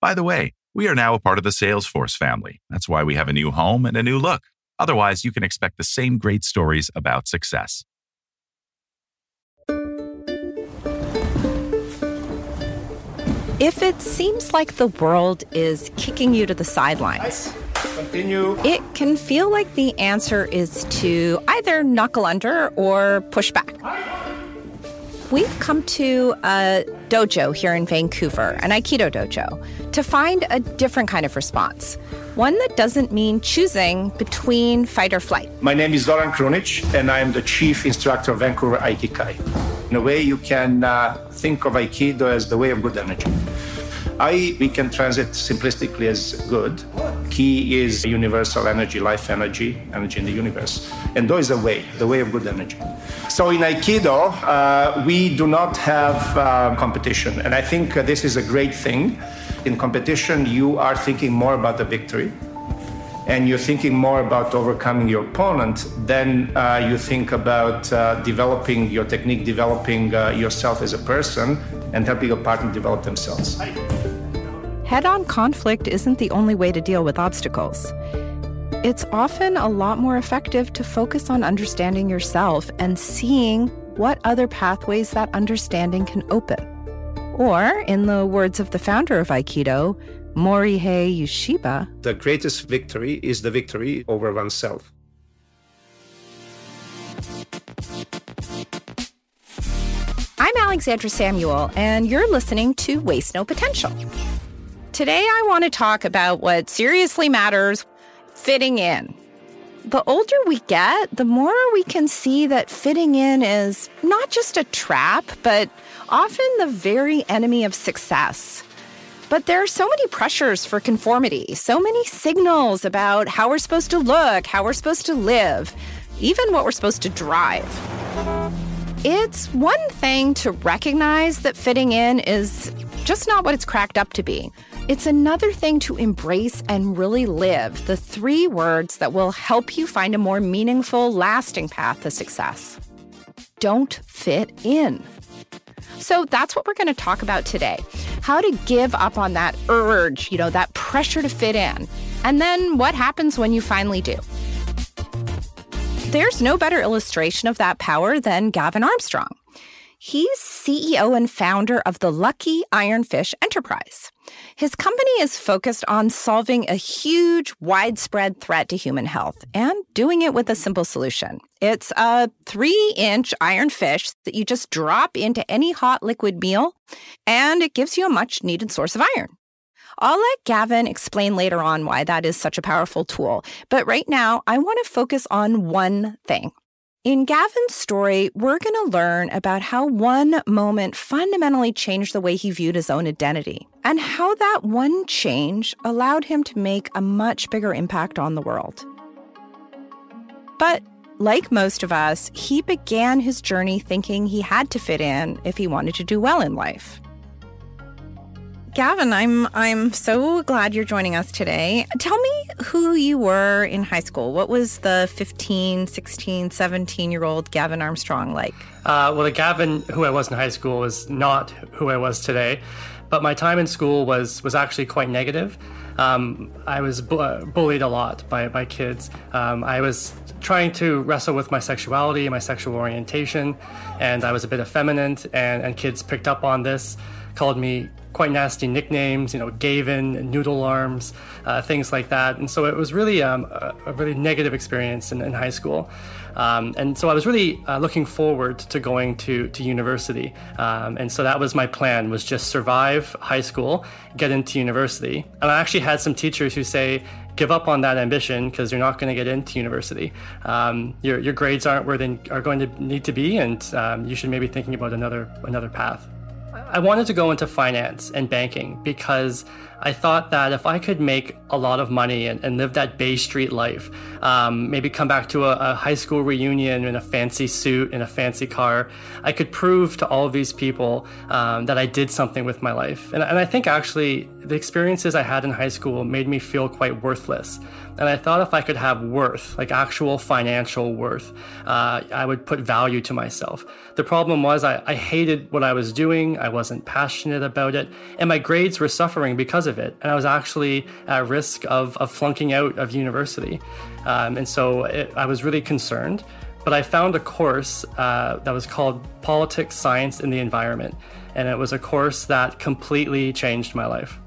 By the way, we are now a part of the Salesforce family. That's why we have a new home and a new look. Otherwise, you can expect the same great stories about success. If it seems like the world is kicking you to the sidelines, Continue. it can feel like the answer is to either knuckle under or push back. We've come to a dojo here in Vancouver, an Aikido dojo, to find a different kind of response. One that doesn't mean choosing between fight or flight. My name is Zoran Krunic, and I am the chief instructor of Vancouver Aikikai. In a way, you can uh, think of Aikido as the way of good energy. Ai, we can translate simplistically as good. Ki is universal energy, life energy, energy in the universe. And Do is the way, the way of good energy. So in Aikido, uh, we do not have uh, competition. And I think uh, this is a great thing. In competition, you are thinking more about the victory and you're thinking more about overcoming your opponent than uh, you think about uh, developing your technique, developing uh, yourself as a person, and helping your partner develop themselves. Head on conflict isn't the only way to deal with obstacles. It's often a lot more effective to focus on understanding yourself and seeing what other pathways that understanding can open. Or, in the words of the founder of Aikido, Morihei Ueshiba, The greatest victory is the victory over oneself. I'm Alexandra Samuel, and you're listening to Waste No Potential. Today, I want to talk about what seriously matters fitting in. The older we get, the more we can see that fitting in is not just a trap, but often the very enemy of success. But there are so many pressures for conformity, so many signals about how we're supposed to look, how we're supposed to live, even what we're supposed to drive. It's one thing to recognize that fitting in is just not what it's cracked up to be. It's another thing to embrace and really live the three words that will help you find a more meaningful, lasting path to success. Don't fit in. So that's what we're going to talk about today. How to give up on that urge, you know, that pressure to fit in. And then what happens when you finally do. There's no better illustration of that power than Gavin Armstrong. He's CEO and founder of the Lucky Ironfish Enterprise. His company is focused on solving a huge, widespread threat to human health and doing it with a simple solution. It's a three inch iron fish that you just drop into any hot liquid meal, and it gives you a much needed source of iron. I'll let Gavin explain later on why that is such a powerful tool. But right now, I want to focus on one thing. In Gavin's story, we're going to learn about how one moment fundamentally changed the way he viewed his own identity and how that one change allowed him to make a much bigger impact on the world. But like most of us, he began his journey thinking he had to fit in if he wanted to do well in life. Gavin, I'm I'm so glad you're joining us today. Tell me who you were in high school. What was the 15, 16, 17 year old Gavin Armstrong like? Uh, well, the Gavin who I was in high school was not who I was today, but my time in school was was actually quite negative. Um, I was bu- bullied a lot by, by kids. Um, I was trying to wrestle with my sexuality my sexual orientation, and I was a bit effeminate, and, and kids picked up on this, called me quite nasty nicknames, you know, Gavin, Noodle Arms, uh, things like that. And so it was really um, a, a, really negative experience in, in high school. Um, and so I was really uh, looking forward to going to, to university. Um, and so that was my plan was just survive high school, get into university. And I actually had some teachers who say, give up on that ambition because you're not going to get into university. Um, your, your grades aren't where they are going to need to be, and um, you should maybe thinking about another another path. I wanted to go into finance and banking because I thought that if I could make a lot of money and, and live that Bay Street life, um, maybe come back to a, a, high school reunion in a fancy suit in a fancy car, I could prove to all these people um, that I did something with my life. And, and I think actually the experiences I had in high school made me feel quite worthless. And I thought if I could have worth, like actual financial worth, uh, I would put value to myself. The problem was I, I hated what I was doing. I wasn't passionate about it, and my grades were suffering because of it. And I was actually at risk of, of flunking out of university. Um, and so it, I was really concerned. But I found a course uh, that was called Politics, Science, and the Environment. And it was a course that completely changed my life.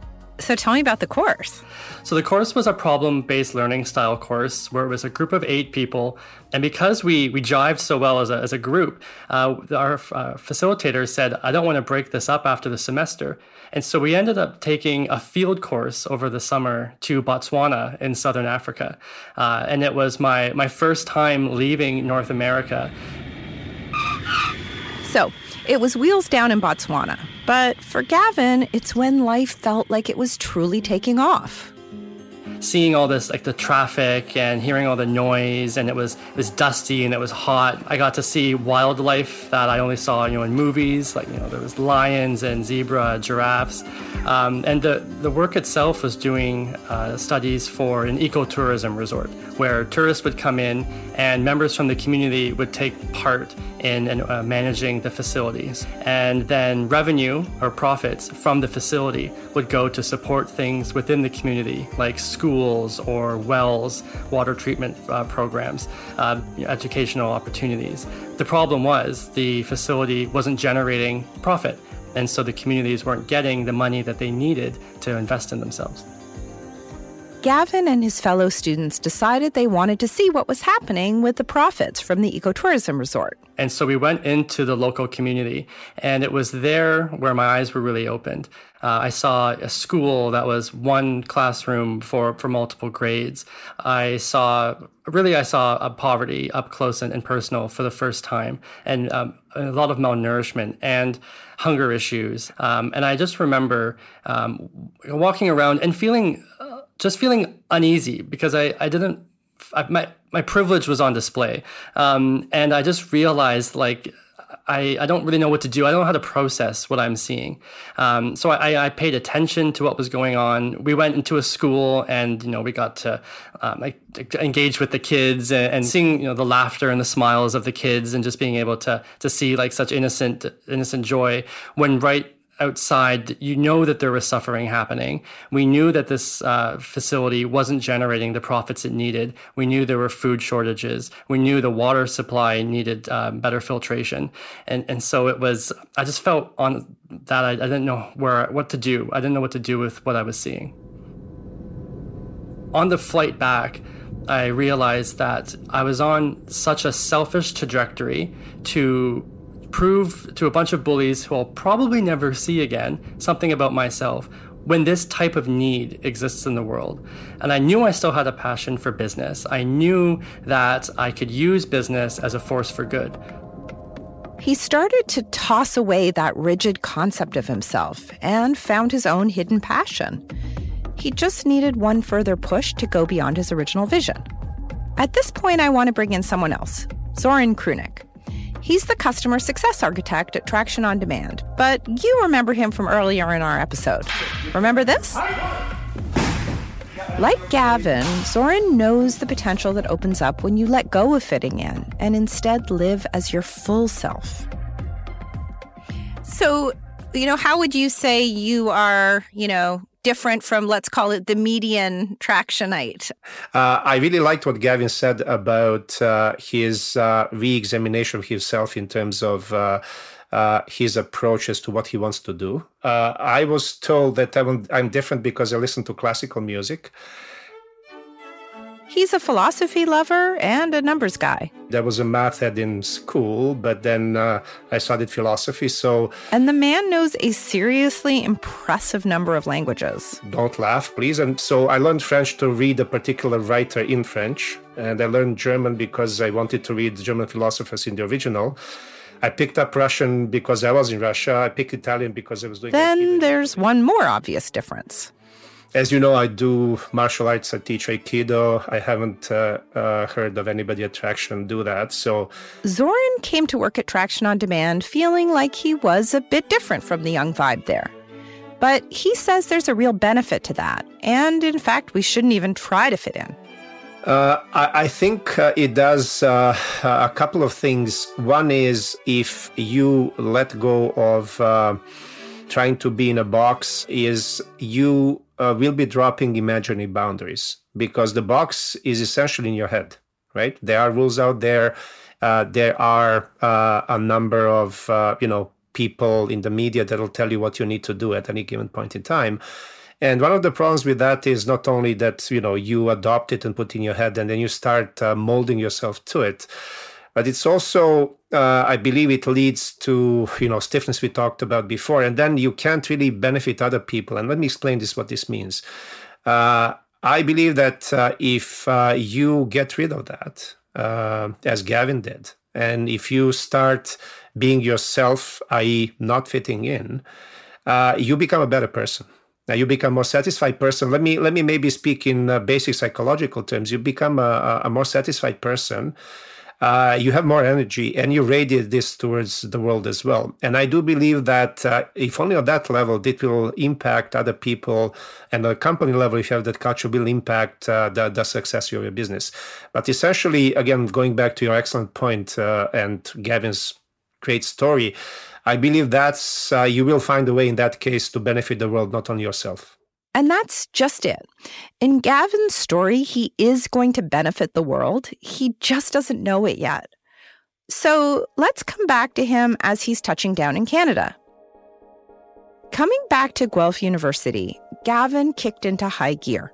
So tell me about the course. So the course was a problem-based learning style course where it was a group of eight people, and because we we jived so well as a, as a group, uh, our uh, facilitator said, "I don't want to break this up after the semester," and so we ended up taking a field course over the summer to Botswana in southern Africa, uh, and it was my my first time leaving North America. So it was wheels down in Botswana, but for Gavin, it's when life felt like it was truly taking off seeing all this like the traffic and hearing all the noise and it was it was dusty and it was hot i got to see wildlife that i only saw you know in movies like you know there was lions and zebra giraffes um, and the, the work itself was doing uh, studies for an ecotourism resort where tourists would come in and members from the community would take part in, uh, managing the facilities. And then revenue or profits from the facility would go to support things within the community, like schools or wells, water treatment uh, programs, uh, educational opportunities. The problem was the facility wasn't generating profit. And so the communities weren't getting the money that they needed to invest in themselves. Gavin and his fellow students decided they wanted to see what was happening with the profits from the ecotourism resort. And so we went into the local community, and it was there where my eyes were really opened. Uh, I saw a school that was one classroom for, for multiple grades. I saw, really, I saw poverty up close and, and personal for the first time, and um, a lot of malnourishment and hunger issues. Um, and I just remember um, walking around and feeling just feeling uneasy because I, I didn't, I, my, my privilege was on display. Um, and I just realized like, I, I don't really know what to do. I don't know how to process what I'm seeing. Um, so I, I paid attention to what was going on. We went into a school and, you know, we got to um, engage with the kids and, and, seeing, you know, the laughter and the smiles of the kids and just being able to, to see like such innocent, innocent joy when right outside, you know that there was suffering happening. We knew that this uh, facility wasn't generating the profits it needed. We knew there were food shortages. We knew the water supply needed um, better filtration, and and so it was. I just felt on that I, I didn't know where what to do. I didn't know what to do with what I was seeing. On the flight back. I realized that I was on such a selfish trajectory to prove to a bunch of bullies who I'll probably never see again something about myself when this type of need exists in the world. And I knew I still had a passion for business. I knew that I could use business as a force for good. He started to toss away that rigid concept of himself and found his own hidden passion. He just needed one further push to go beyond his original vision. At this point, I want to bring in someone else, Zoran Krunic. He's the customer success architect at Traction on Demand, but you remember him from earlier in our episode. Remember this? Like Gavin, Zoran knows the potential that opens up when you let go of fitting in and instead live as your full self. So, you know, how would you say you are, you know, different from, let's call it the median tractionite? Uh, I really liked what Gavin said about uh, his uh, re examination of himself in terms of. Uh, uh, his approaches to what he wants to do. Uh, I was told that I'm, I'm different because I listen to classical music. He's a philosophy lover and a numbers guy. There was a math head in school, but then uh, I studied philosophy. So, and the man knows a seriously impressive number of languages. Don't laugh, please. And so I learned French to read a particular writer in French, and I learned German because I wanted to read German philosophers in the original. I picked up Russian because I was in Russia. I picked Italian because I was doing. Then there's one more obvious difference. As you know, I do martial arts. I teach Aikido. I haven't uh, uh, heard of anybody at Traction do that. So, Zoran came to work at Traction on Demand feeling like he was a bit different from the young vibe there. But he says there's a real benefit to that. And in fact, we shouldn't even try to fit in. Uh, I, I, think uh, it does uh, a couple of things. One is if you let go of uh, trying to be in a box is you uh, will be dropping imaginary boundaries because the box is essentially in your head, right? There are rules out there. Uh, there are uh, a number of uh, you know people in the media that will tell you what you need to do at any given point in time. And one of the problems with that is not only that you know you adopt it and put in your head, and then you start uh, molding yourself to it, but it's also uh, I believe it leads to you know stiffness we talked about before, and then you can't really benefit other people. And let me explain this what this means. Uh, I believe that uh, if uh, you get rid of that, uh, as Gavin did, and if you start being yourself, i.e., not fitting in, uh, you become a better person. Now you become a more satisfied person. Let me let me maybe speak in basic psychological terms. You become a, a more satisfied person uh, you have more energy and you radiate this towards the world as well. And I do believe that uh, if only on that level, it will impact other people and the company level, if you have that culture, will impact uh, the, the success of your business. But essentially, again, going back to your excellent point uh, and Gavin's great story, I believe that's uh, you will find a way in that case to benefit the world, not only yourself. And that's just it. In Gavin's story, he is going to benefit the world. He just doesn't know it yet. So let's come back to him as he's touching down in Canada. Coming back to Guelph University, Gavin kicked into high gear.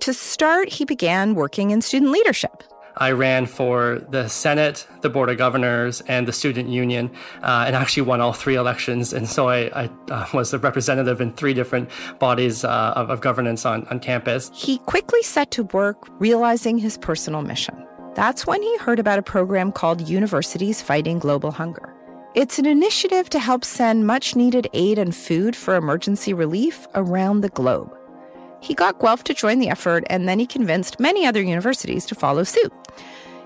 To start, he began working in student leadership. I ran for the Senate, the Board of Governors, and the Student Union, uh, and actually won all three elections. And so I, I uh, was a representative in three different bodies uh, of, of governance on, on campus. He quickly set to work realizing his personal mission. That's when he heard about a program called Universities Fighting Global Hunger. It's an initiative to help send much needed aid and food for emergency relief around the globe. He got Guelph to join the effort, and then he convinced many other universities to follow suit.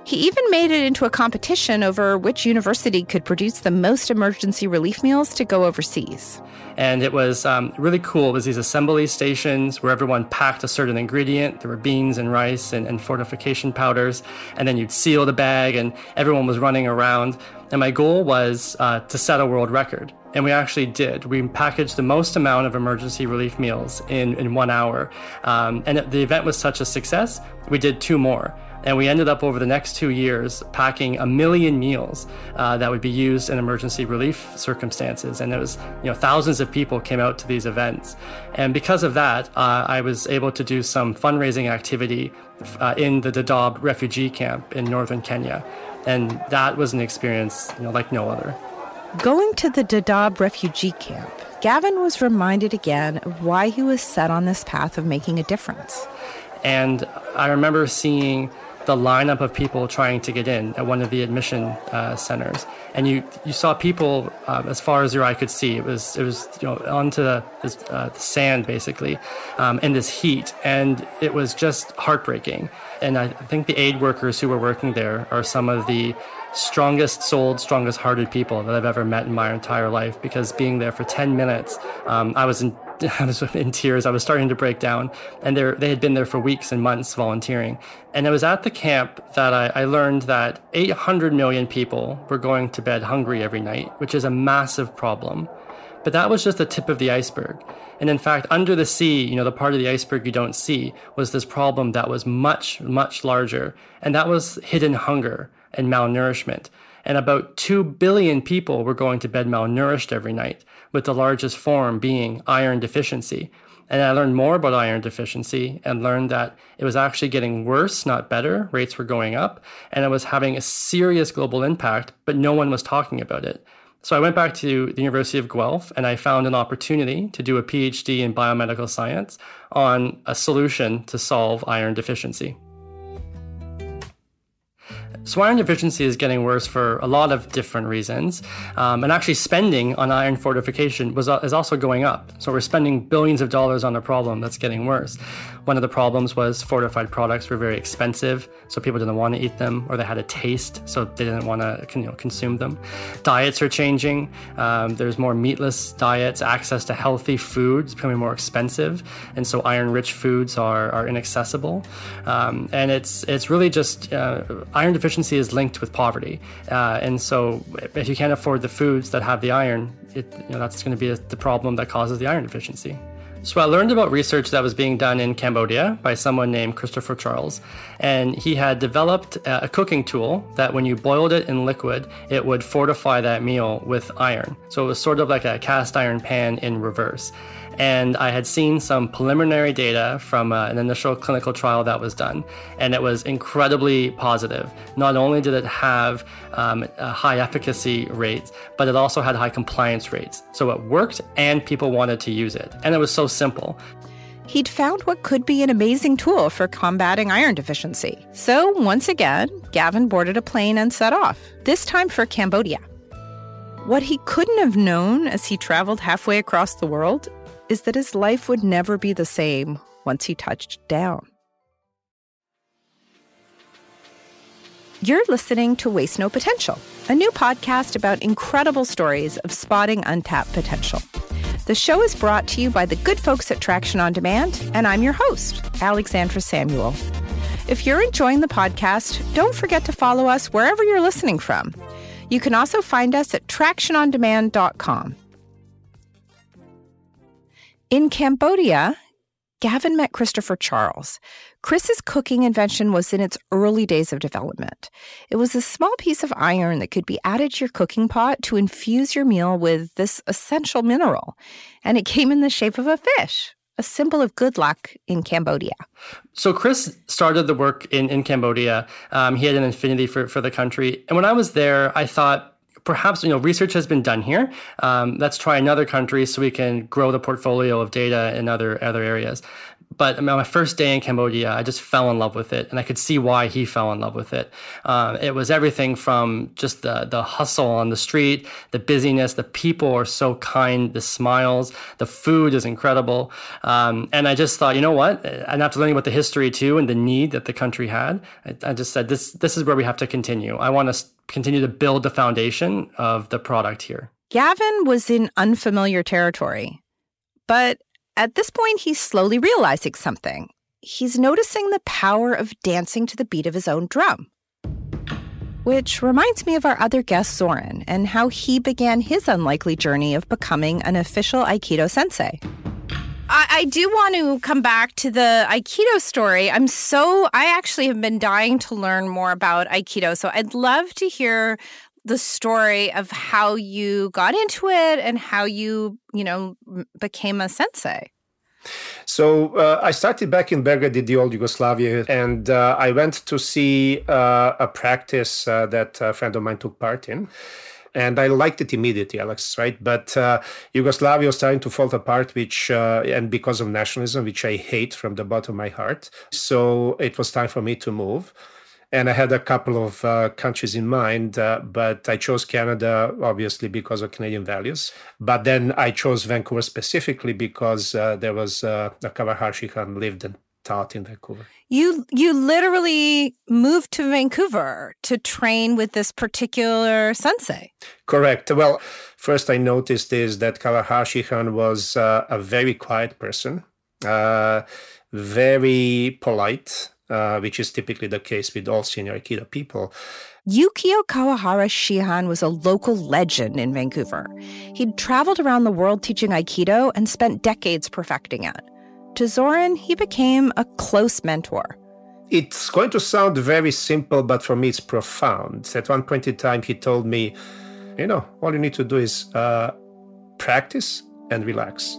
He even made it into a competition over which university could produce the most emergency relief meals to go overseas. And it was um, really cool. It was these assembly stations where everyone packed a certain ingredient. There were beans and rice and, and fortification powders. And then you'd seal the bag, and everyone was running around. And my goal was uh, to set a world record. And we actually did. We packaged the most amount of emergency relief meals in, in one hour. Um, and the event was such a success, we did two more. And we ended up over the next two years packing a million meals uh, that would be used in emergency relief circumstances. And it was, you know, thousands of people came out to these events. And because of that, uh, I was able to do some fundraising activity uh, in the Dadaab refugee camp in northern Kenya. And that was an experience, you know, like no other. Going to the Dadaab refugee camp, Gavin was reminded again of why he was set on this path of making a difference. And I remember seeing the lineup of people trying to get in at one of the admission uh, centers, and you you saw people um, as far as your eye could see. It was it was you know onto the, uh, the sand basically, um, in this heat, and it was just heartbreaking. And I think the aid workers who were working there are some of the strongest souled, strongest hearted people that I've ever met in my entire life. Because being there for ten minutes, um, I was in I was in tears. I was starting to break down. And they had been there for weeks and months volunteering. And it was at the camp that I, I, learned that 800 million people were going to bed hungry every night, which is a massive problem. But that was just the tip of the iceberg. And in fact, under the sea, you know, the part of the iceberg you don't see was this problem that was much, much larger. And that was hidden hunger and malnourishment. And about 2 billion people were going to bed malnourished every night with the largest form being iron deficiency. And I learned more about iron deficiency and learned that it was actually getting worse, not better. Rates were going up and it was having a serious global impact, but no one was talking about it. So I went back to the University of Guelph and I found an opportunity to do a PhD in biomedical science on a solution to solve iron deficiency. So iron deficiency is getting worse for a lot of different reasons, um, and actually spending on iron fortification was uh, is also going up. So we're spending billions of dollars on a problem that's getting worse. One of the problems was fortified products were very expensive, so people didn't want to eat them, or they had a taste, so they didn't want to you know, consume them. Diets are changing. Um, there's more meatless diets. Access to healthy food is becoming more expensive, and so iron-rich foods are, are inaccessible. Um, and it's it's really just uh, iron deficiency deficiency is linked with poverty. Uh, and so if you can't afford the foods that have the iron, it, you know, that's going to be the problem that causes the iron deficiency. So I learned about research that was being done in Cambodia by someone named Christopher Charles. And he had developed uh, a cooking tool that when you boiled it in liquid, it would fortify that meal with iron. So it was sort of like a cast iron pan in reverse. And I had seen some preliminary data from uh, an initial clinical trial that was done, and it was incredibly positive. Not only did it have um, high efficacy rates, but it also had high compliance rates. So it worked, and people wanted to use it. And it was so simple. He'd found what could be an amazing tool for combating iron deficiency. So once again, Gavin boarded a plane and set off, this time for Cambodia. What he couldn't have known as he traveled halfway across the world is that his life would never be the same once he touched down. You're listening to Waste No Potential, a new podcast about incredible stories of spotting untapped potential. The show is brought to you by the good folks at Traction on Demand, and I'm your host, Alexandra Samuel. If you're enjoying the podcast, don't forget to follow us wherever you're listening from. You can also find us at tractionondemand.com. In Cambodia, Gavin met Christopher Charles. Chris's cooking invention was in its early days of development. It was a small piece of iron that could be added to your cooking pot to infuse your meal with this essential mineral. And it came in the shape of a fish, a symbol of good luck in Cambodia. So Chris started the work in, in Cambodia. Um, he had an affinity for, for the country. And when I was there, I thought, perhaps you know research has been done here. Um, let's try another country so we can grow the portfolio of data in other other areas. But my first day in Cambodia, I just fell in love with it, and I could see why he fell in love with it. Um, it was everything from just the the hustle on the street, the busyness, the people are so kind, the smiles, the food is incredible, um, and I just thought, you know what? And after learning about the history too and the need that the country had, I, I just said this this is where we have to continue. I want to continue to build the foundation of the product here. Gavin was in unfamiliar territory, but at this point, he's slowly realizing something. He's noticing the power of dancing to the beat of his own drum. Which reminds me of our other guest, Zoran, and how he began his unlikely journey of becoming an official Aikido sensei. I, I, do want to come back to the Aikido story. I'm so, I actually have been dying to learn more about Aikido. So I'd love to hear the story of how you got into it and how you, you know, became a sensei. So uh, I started back in Belgrade, the old Yugoslavia, and uh, I went to see uh, a practice uh, that a friend of mine took part in. And I liked it immediately, Alex, right? But uh, Yugoslavia was starting to fall apart, which, uh, and because of nationalism, which I hate from the bottom of my heart. So it was time for me to move and I had a couple of uh, countries in mind, uh, but I chose Canada obviously because of Canadian values. But then I chose Vancouver specifically because uh, there was uh, a Kawaharshi lived and taught in Vancouver. You you literally moved to Vancouver to train with this particular sensei. Correct. Well, first I noticed is that Kawaharshi was uh, a very quiet person, uh, very polite uh, which is typically the case with all senior Aikido people. Yukio Kawahara Shihan was a local legend in Vancouver. He'd traveled around the world teaching Aikido and spent decades perfecting it. To Zoran, he became a close mentor. It's going to sound very simple, but for me, it's profound. At one point in time, he told me, you know, all you need to do is uh, practice and relax.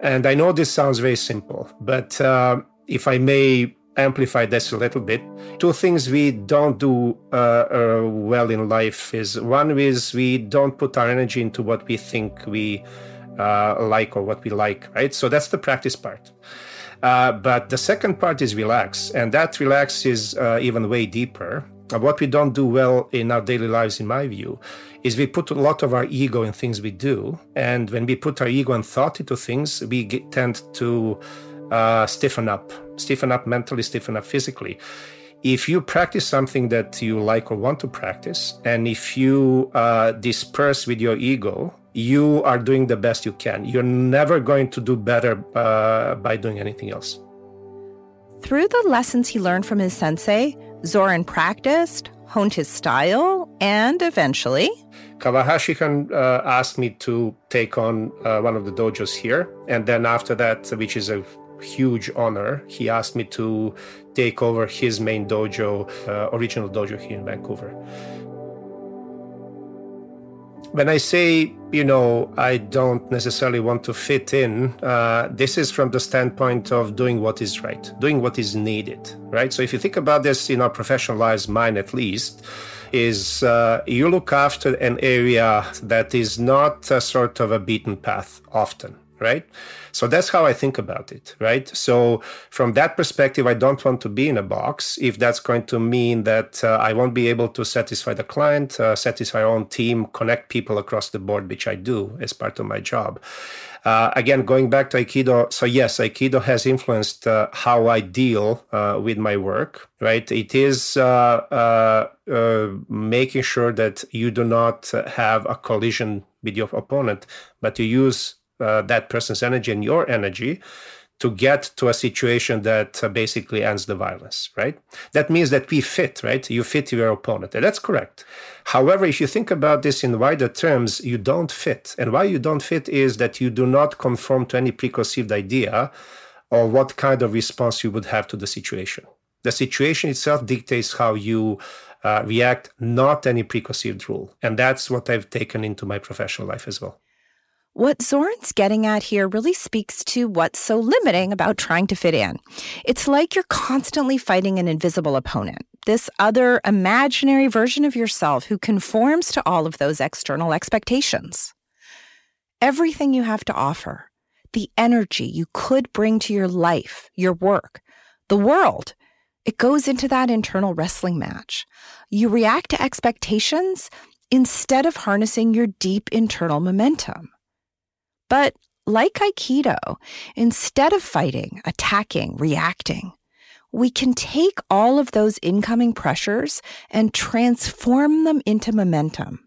And I know this sounds very simple, but uh, if I may amplify this a little bit. Two things we don't do uh, uh, well in life is one is we don't put our energy into what we think we uh, like or what we like, right? So that's the practice part. Uh, but the second part is relax, and that relax is uh, even way deeper. What we don't do well in our daily lives, in my view, is we put a lot of our ego in things we do. And when we put our ego and thought into things, we get, tend to uh, stiffen up, stiffen up mentally, stiffen up physically. If you practice something that you like or want to practice, and if you uh, disperse with your ego, you are doing the best you can. You're never going to do better uh, by doing anything else. Through the lessons he learned from his sensei, Zoran practiced, honed his style, and eventually. Kawahashi uh, asked me to take on uh, one of the dojos here. And then after that, which is a huge honor, he asked me to take over his main dojo, uh, original dojo here in Vancouver. When I say, you know, I don't necessarily want to fit in, uh, this is from the standpoint of doing what is right, doing what is needed, right? So if you think about this in our professional lives, mine at least, is uh, you look after an area that is not a sort of a beaten path often, right? So that's how I think about it, right? So from that perspective, I don't want to be in a box if that's going to mean that uh, I won't be able to satisfy the client, uh, satisfy our own team, connect people across the board, which I do as part of my job. Uh, again, going back to Aikido, so yes, Aikido has influenced uh, how I deal uh, with my work, right? It is uh, making sure that you do not have a collision with your opponent, but you use uh, that person's energy and your energy to get to a situation that uh, basically ends the violence, right? That means that we fit, right? You fit your opponent. And that's correct. However, if you think about this in wider terms, you don't fit. And why you don't fit is that you do not conform to any preconceived idea or what kind of response you would have to the situation. The situation itself dictates how you uh, react, not any preconceived rule. And that's what I've taken into my professional life as well. What Zoran's getting at here really speaks to what's so limiting about trying to fit in. It's like you're constantly fighting an invisible opponent, this other imaginary version of yourself who conforms to all of those external expectations. Everything you have to offer, the energy you could bring to your life, your work, the world, it goes into that internal wrestling match. You react to expectations instead of harnessing your deep internal momentum. But like Aikido, instead of fighting, attacking, reacting, we can take all of those incoming pressures and transform them into momentum.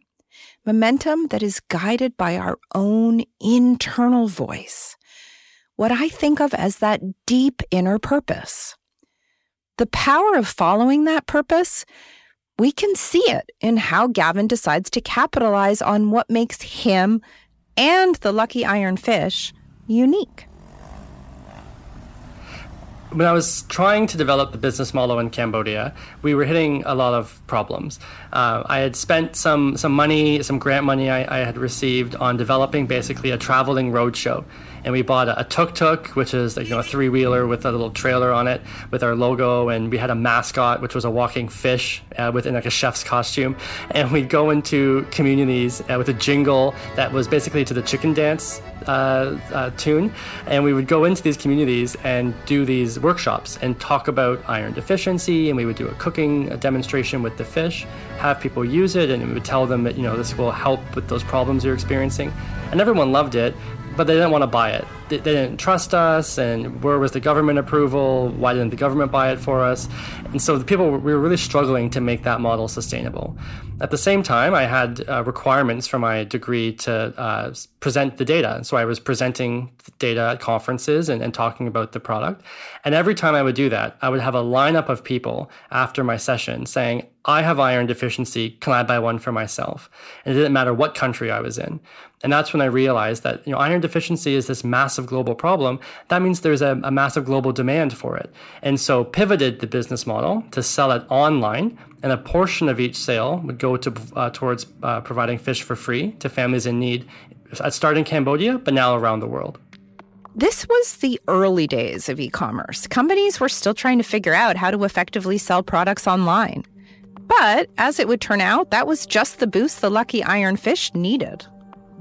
Momentum that is guided by our own internal voice. What I think of as that deep inner purpose. The power of following that purpose, we can see it in how Gavin decides to capitalize on what makes him and the lucky iron fish unique. When I was trying to develop the business model in Cambodia, we were hitting a lot of problems. Uh, I had spent some some money, some grant money I, I had received on developing basically a traveling roadshow and we bought a, tuk tuk, which is you know a three wheeler with a little trailer on it with our logo, and we had a mascot, which was a walking fish uh, within like a chef's costume, and we'd go into communities uh, with a jingle that was basically to the chicken dance uh, uh, tune, and we would go into these communities and do these workshops and talk about iron deficiency, and we would do a cooking a demonstration with the fish, have people use it, and we would tell them that you know this will help with those problems you're experiencing, and everyone loved it but they didn't want to buy it. They, didn't trust us, and where was the government approval? Why didn't the government buy it for us? And so the people we were really struggling to make that model sustainable. At the same time, I had uh, requirements for my degree to uh, present the data. So I was presenting data at conferences and, and talking about the product. And every time I would do that, I would have a lineup of people after my session saying, I have iron deficiency. Can I buy one for myself? And it didn't matter what country I was in. And that's when I realized that you know iron deficiency is this massive global problem. That means there's a, a massive global demand for it. And so pivoted the business model to sell it online, and a portion of each sale would go to uh, towards uh, providing fish for free to families in need. At start in Cambodia, but now around the world. This was the early days of e commerce. Companies were still trying to figure out how to effectively sell products online. But as it would turn out, that was just the boost the lucky iron fish needed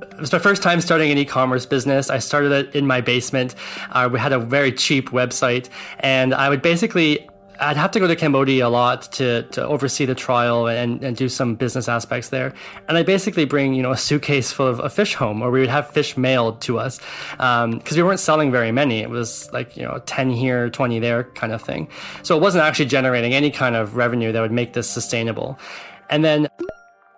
it was my first time starting an e-commerce business. I started it in my basement. Uh, we had a very cheap website, and I would basically I'd have to go to Cambodia a lot to, to oversee the trial and, and do some business aspects there. And I basically bring, you know, a suitcase full of a fish home or we would have fish mailed to us. Um, cause we weren't selling very many. It was like, you know, 10 here, 20 there kind of thing. So it wasn't actually generating any kind of revenue that would make this sustainable. And then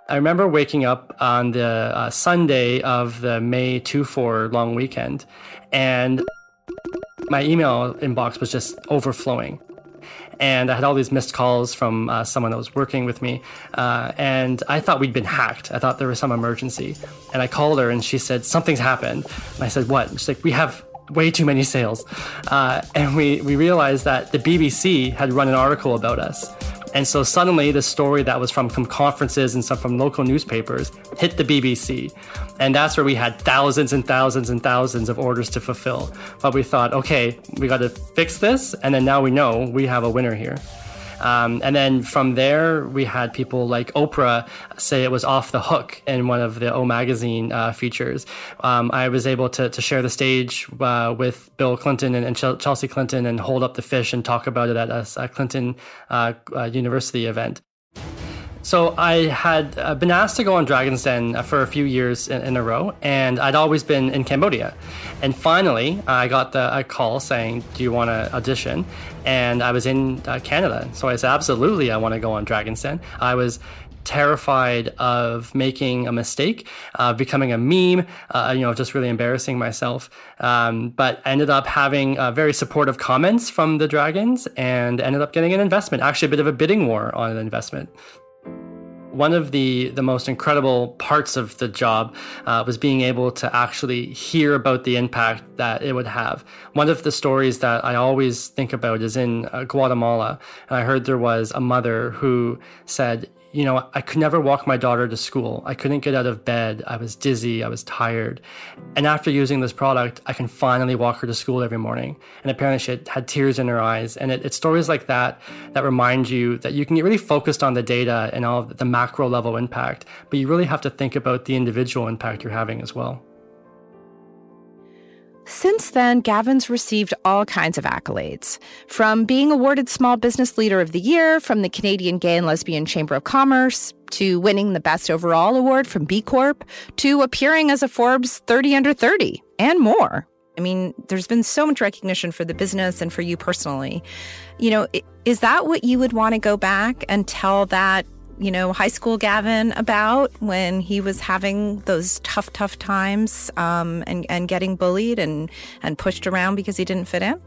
I remember waking up on the uh, Sunday of the May 2 4 long weekend, and my email inbox was just overflowing. and I had all these missed calls from uh, someone that was working with me, uh, and I thought we'd been hacked. I thought there was some emergency, and I called her, and she said something's happened. And I said, "What?" she's like, "We have." Way too many sales. Uh, and we, we realized that the BBC had run an article about us. And so suddenly the story that was from conferences and some from local newspapers hit the BBC. And that's where we had thousands and thousands and thousands of orders to fulfill. But we thought, okay, we got to fix this. And then now we know we have a winner here. Um, and then from there, we had people like Oprah say it was off the hook in one of the O Magazine uh, features. Um, I was able to, to share the stage uh, with Bill Clinton and, and, Chelsea Clinton and hold up the fish and talk about it at a, a Clinton uh, uh University event. So I had uh, been asked to go on Dragon's Den uh, for a few years in, in, a row, and I'd always been in Cambodia. And finally, I got the, a call saying, "Do you want to audition?" And I was in uh, Canada, so I said, "Absolutely, I want to go on Dragon's Den." I was terrified of making a mistake, uh, becoming a meme, uh, you know, just really embarrassing myself. Um, but ended up having uh, very supportive comments from the Dragons and ended up getting an investment, actually a bit of a bidding war on an investment one of the the most incredible parts of the job uh, was being able to actually hear about the impact that it would have. One of the stories that I always think about is in uh, Guatemala, and I heard there was a mother who said, you know, I could never walk my daughter to school. I couldn't get out of bed. I was dizzy. I was tired. And after using this product, I can finally walk her to school every morning. And apparently she had, tears in her eyes. And it, it's stories like that that remind you that you can get really focused on the data and all the macro level impact, but you really have to think about the individual impact you're having as well. Since then, Gavin's received all kinds of accolades, from being awarded Small Business Leader of the Year from the Canadian Gay and Lesbian Chamber of Commerce, to winning the Best Overall Award from B Corp, to appearing as a Forbes 30 Under 30, and more. I mean, there's been so much recognition for the business and for you personally. You know, is that what you would want to go back and tell that you know, high school Gavin about when he was having those tough, tough times um, and, and getting bullied and, and pushed around because he didn't fit in?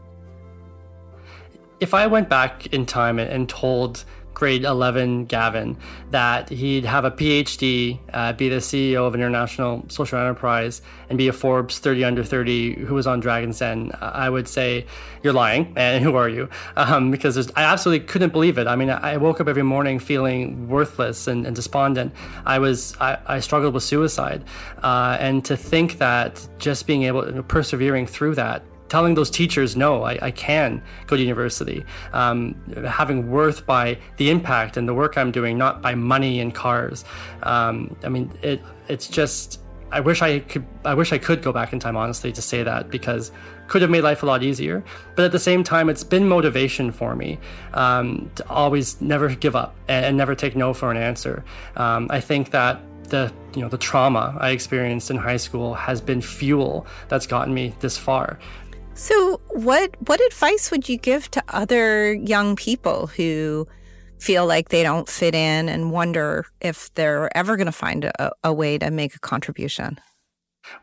If I went back in time and told grade 11 Gavin that he'd have a PhD, uh, be the CEO of an international social enterprise, and be a Forbes 30 under 30 who was on Dragon's Den, I would say, You're lying. And who are you? Um, because I absolutely couldn't believe it. I mean, I woke up every morning feeling worthless and, and despondent. I was, I, I struggled with suicide. Uh, and to think that just being able, persevering through that, telling those teachers, no, I, I can go to university, um, having worth by the impact and the work I'm doing, not by money and cars. Um, I mean, it, it's just, I wish I could, I wish I could go back in time, honestly, to say that because could have made life a lot easier. But at the same time, it's been motivation for me um, to always never give up and, and, never take no for an answer. Um, I think that the you know the trauma I experienced in high school has been fuel that's gotten me this far. So, what what advice would you give to other young people who feel like they don't fit in and wonder if they're ever going to find a, a way to make a contribution?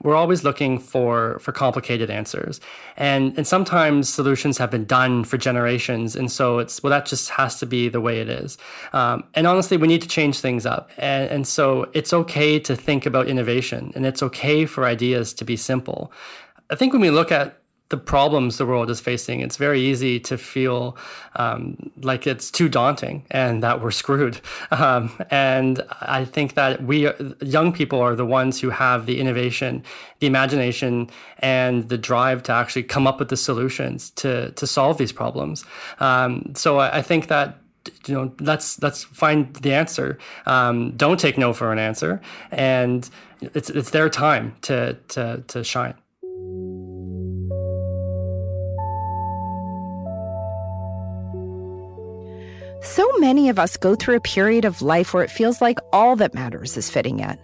We're always looking for for complicated answers, and and sometimes solutions have been done for generations, and so it's well that just has to be the way it is. Um, and honestly, we need to change things up, and, and so it's okay to think about innovation, and it's okay for ideas to be simple. I think when we look at the problems the world is facing, it's very easy to feel um, like it's too daunting and that we're screwed. Um, and I think that we, young people, are the ones who have the innovation, the imagination, and the drive to actually come up with the solutions to to solve these problems. Um, so I, I, think that you know let's let's find the answer. Um, don't take no for an answer, and it's it's their time to to to shine. So many of us go through a period of life where it feels like all that matters is fitting in.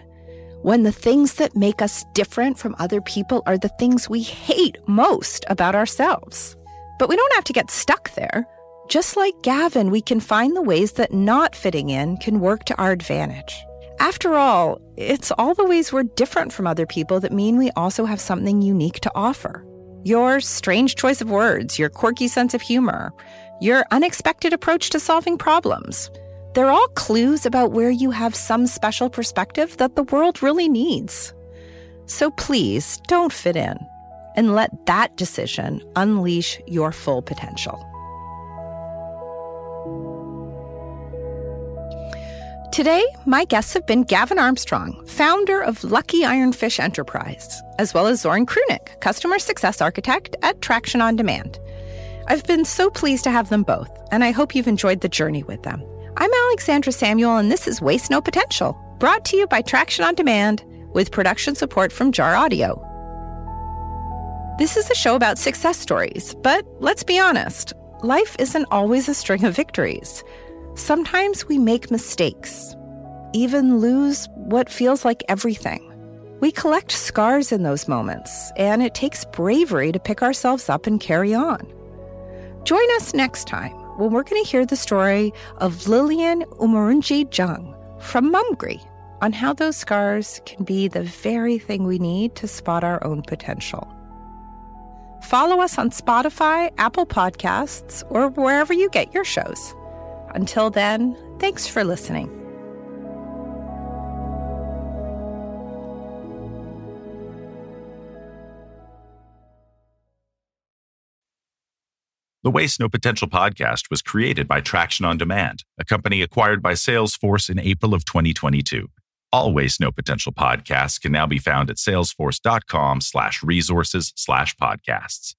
When the things that make us different from other people are the things we hate most about ourselves. But we don't have to get stuck there. Just like Gavin, we can find the ways that not fitting in can work to our advantage. After all, it's all the ways we're different from other people that mean we also have something unique to offer. Your strange choice of words, your quirky sense of humor, your unexpected approach to solving problems. They're all clues about where you have some special perspective that the world really needs. So please don't fit in and let that decision unleash your full potential. Today, my guests have been Gavin Armstrong, founder of Lucky Ironfish Enterprise, as well as Zoran Krunic, customer success architect at Traction on Demand. I've been so pleased to have them both, and I hope you've enjoyed the journey with them. I'm Alexandra Samuel, and this is Waste No Potential, brought to you by Traction on Demand with production support from Jar Audio. This is a show about success stories, but let's be honest, life isn't always a string of victories. Sometimes we make mistakes, even lose what feels like everything. We collect scars in those moments, and it takes bravery to pick ourselves up and carry on. Join us next time when we're going to hear the story of Lillian Umurunji Jung from Mumgri on how those scars can be the very thing we need to spot our own potential. Follow us on Spotify, Apple Podcasts, or wherever you get your shows. Until then, thanks for listening. The Waste No Potential podcast was created by Traction on Demand, a company acquired by Salesforce in April of 2022. All Waste No Potential podcasts can now be found at salesforce.com slash resources slash podcasts.